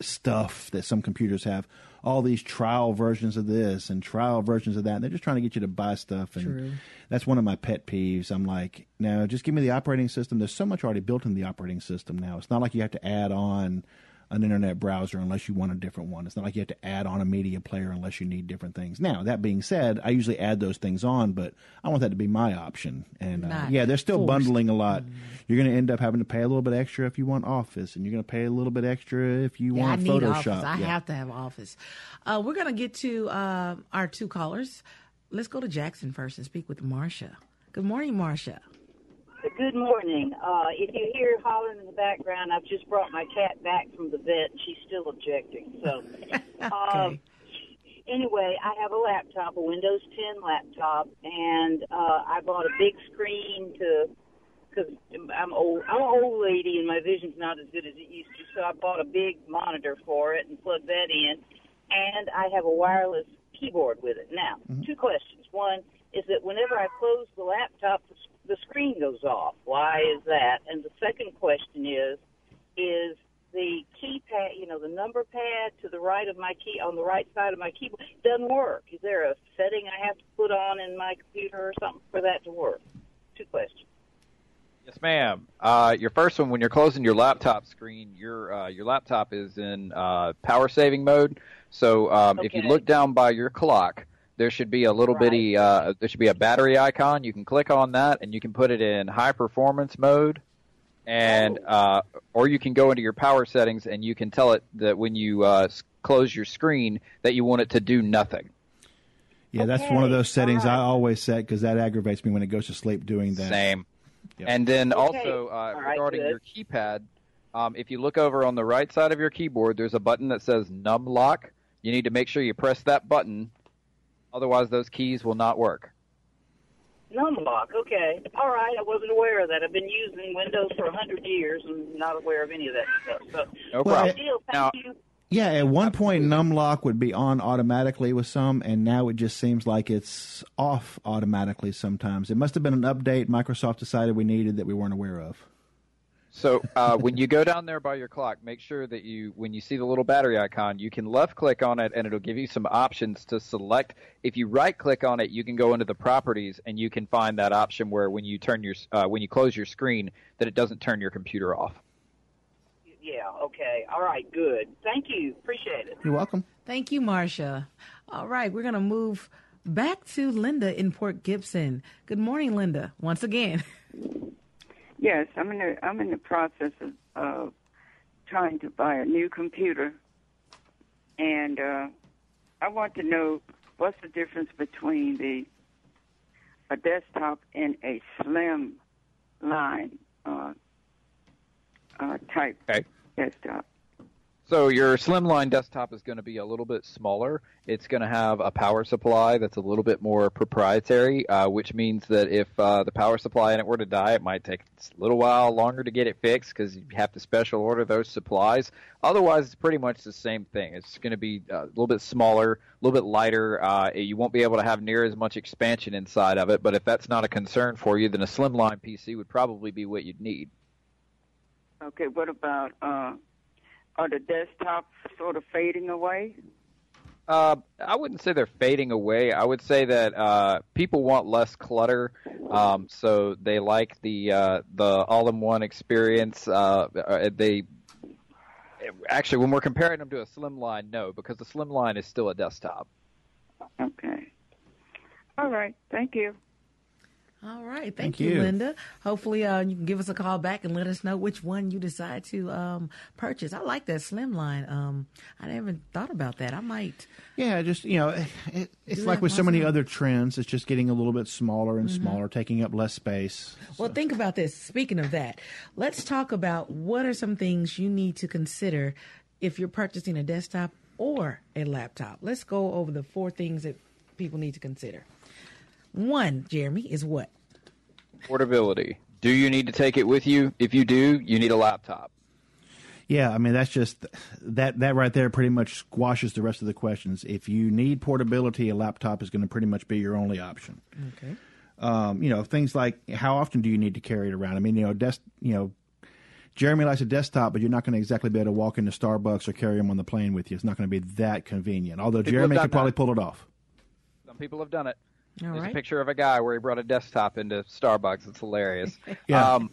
stuff that some computers have. All these trial versions of this and trial versions of that. And they're just trying to get you to buy stuff. And True. that's one of my pet peeves. I'm like, no, just give me the operating system. There's so much already built in the operating system now. It's not like you have to add on an internet browser unless you want a different one. It's not like you have to add on a media player unless you need different things. Now, that being said, I usually add those things on, but I want that to be my option. And uh, yeah, they're still forced. bundling a lot. You're going to end up having to pay a little bit extra if you want Office, and you're going to pay a little bit extra if you Yeah, I want need Photoshop. Office. I Yeah. have to have Office. Uh, we're going to get to uh, our two callers. Let's go to Jackson first and speak with Marcia. Good morning, Marcia. Good morning. Uh, if you hear hollering in the background, I've just brought my cat back from the vet, and she's still objecting. So, um, anyway, I have a laptop, a Windows 10 laptop, and uh, I bought a big screen to because I'm old. I'm an old lady, and my vision's not as good as it used to. So I bought a big monitor for it and plugged that in, and I have a wireless keyboard with it. Now, two questions. One is that whenever I close the laptop, the, the screen goes off. Why is that? And the second question is, is the keypad, you know, the number pad to the right of my key, on the right side of my keyboard, doesn't work. Is there a setting I have to put on in my computer or something for that to work? Two questions. Yes, ma'am. Uh, your first one, when you're closing your laptop screen, your uh, your laptop is in uh, power saving mode. So um, if you look down by your clock, there should be a little Right. bitty uh, there should be a battery icon. You can click on that, and you can put it in high performance mode, and Oh. uh, or you can go into your power settings and you can tell it that when you uh, s- close your screen that you want it to do nothing. Yeah, that's one of those settings I always set because that aggravates me when it goes to sleep doing that. Same. Yep. And then Okay. also uh, regarding good. your keypad, um, if you look over on the right side of your keyboard, there's a button that says Num Lock. You need to make sure you press that button, otherwise those keys will not work. Numlock, okay. All right, I wasn't aware of that. I've been using Windows for a 100 years and not aware of any of that stuff. So, No Well, problem. deal, Now- thank you. Yeah, at one point numlock would be on automatically with some, and now it just seems like it's off automatically sometimes. It must have been an update Microsoft decided we needed that we weren't aware of. So uh, when you go down there by your clock, make sure that you, when you see the little battery icon, you can left click on it and it'll give you some options to select. If you right click on it, you can go into the properties and you can find that option where when you turn your, uh, when you close your screen, that it doesn't turn your computer off. Yeah, okay. All right, good. Thank you. Appreciate it. You're welcome. Thank you, Marcia. All right, we're going to move back to Linda in Port Gibson. Good morning, Linda, once again. Yes, I'm in the I'm in the process of uh, trying to buy a new computer, and uh, I want to know what's the difference between the a desktop and a slim line uh, uh, type Okay. desktop. So your slimline desktop is going to be a little bit smaller. It's going to have a power supply that's a little bit more proprietary, uh, which means that if uh, the power supply in it were to die, it might take a little while longer to get it fixed because you have to special order those supplies. Otherwise, it's pretty much the same thing. It's going to be uh, a little bit smaller, a little bit lighter. Uh, you won't be able to have near as much expansion inside of it. But if that's not a concern for you, then a slimline PC would probably be what you'd need. Okay, what about uh, are the desktops sort of fading away? Uh, I wouldn't say they're fading away. I would say that uh, people want less clutter, um, so they like the uh, the all-in-one experience. Uh, uh, they actually, when we're comparing them to a Slimline, no, because the Slimline is still a desktop. Okay. All right. Thank you. All right. Thank, Thank you, you. Linda. Hopefully, uh, you can give us a call back and let us know which one you decide to um, purchase. I like that slimline. Um, I never thought about that. I might. Yeah, just you know, it, it's like with so many other trends. It's just getting a little bit smaller and Mhm. smaller, taking up less space. Well, think about this. Speaking of that, let's talk about what are some things you need to consider if you're purchasing a desktop or a laptop. Let's go over the four things that people need to consider. One, Jeremy, is what? Portability. Do you need to take it with you? If you do, you need a laptop. Yeah, I mean that's just that that right there pretty much squashes the rest of the questions. If you need portability, a laptop is going to pretty much be your only option. Okay. Um, you know, things like how often do you need to carry it around? I mean, you know, desk, you know, Jeremy likes a desktop, but you're not going to exactly be able to walk into Starbucks or carry him on the plane with you. It's not going to be that convenient. Although People Jeremy could probably that. pull it off. Some people have done it. All There's right. a picture of a guy where he brought a desktop into Starbucks. It's hilarious. Yeah. Um,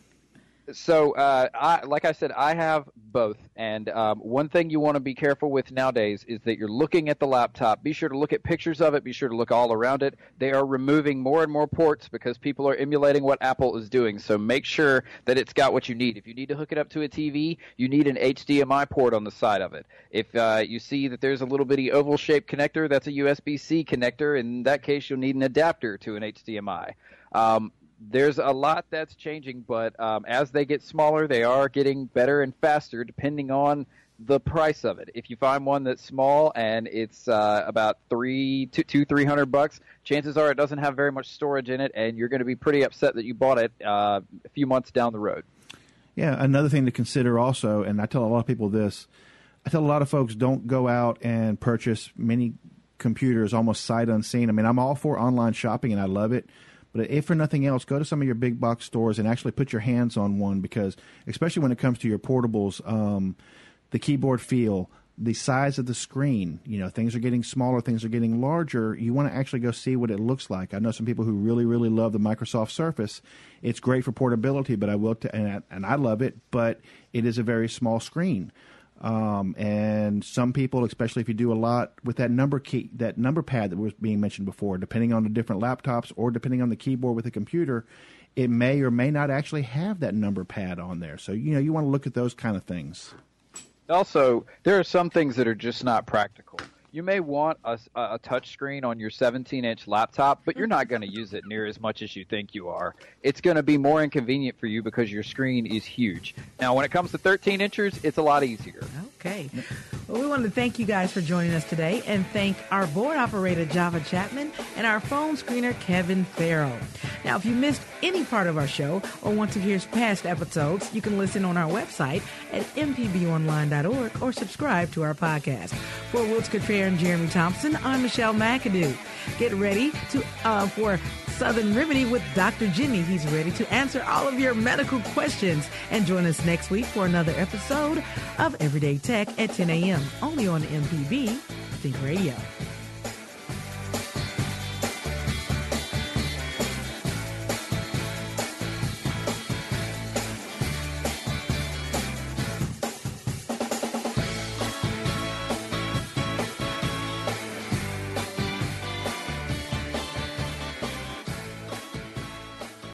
so, uh, I, like I said, I have both. And um, one thing you want to be careful with nowadays is that you're looking at the laptop. Be sure to look at pictures of it. Be sure to look all around it. They are removing more and more ports because people are emulating what Apple is doing. So make sure that it's got what you need. If you need to hook it up to a TV, you need an HDMI port on the side of it. If uh, you see that there's a little bitty oval shaped connector, that's a USB C connector. In that case, you'll need an adapter to an HDMI. Um, there's a lot that's changing, but um, as they get smaller, they are getting better and faster depending on the price of it. If you find one that's small and it's uh, about three, two, three hundred bucks, chances are it doesn't have very much storage in it, and you're going to be pretty upset that you bought it uh, a few months down the road. Yeah, another thing to consider also, and I tell a lot of people this, I tell a lot of folks don't go out and purchase many computers almost sight unseen. I mean, I'm all for online shopping and I love it. But if for nothing else, go to some of your big box stores and actually put your hands on one because, especially when it comes to your portables, um, the keyboard feel, the size of the screen, you know, things are getting smaller, things are getting larger. You want to actually go see what it looks like. I know some people who really, really love the Microsoft Surface. It's great for portability, but I will, t- and, I, and I love it, but it is a very small screen. Um, and some people, especially if you do a lot with that number key, that number pad that was being mentioned before, depending on the different laptops or depending on the keyboard with the computer, it may or may not actually have that number pad on there. So, you know, you want to look at those kind of things. Also, there are some things that are just not practical. You may want a, a touch screen on your 17 inch laptop, but you're not going to use it near as much as you think you are. It's going to be more inconvenient for you because your screen is huge. Now, when it comes to 13 inches, it's a lot easier. Okay. Well, we want to thank you guys for joining us today and thank our board operator, Java Chapman, and our phone screener, Kevin Farrell. Now, if you missed any part of our show or want to hear past episodes, you can listen on our website at mpbonline.org or subscribe to our podcast. For Wilts Cottrell and Jeremy Thompson, I'm Michelle McAdoo. Get ready to uh, for Southern Remedy with Dr. Jimmy. He's ready to answer all of your medical questions. And join us next week for another episode of Everyday Tech at 10 a.m. only on MPB Think Radio.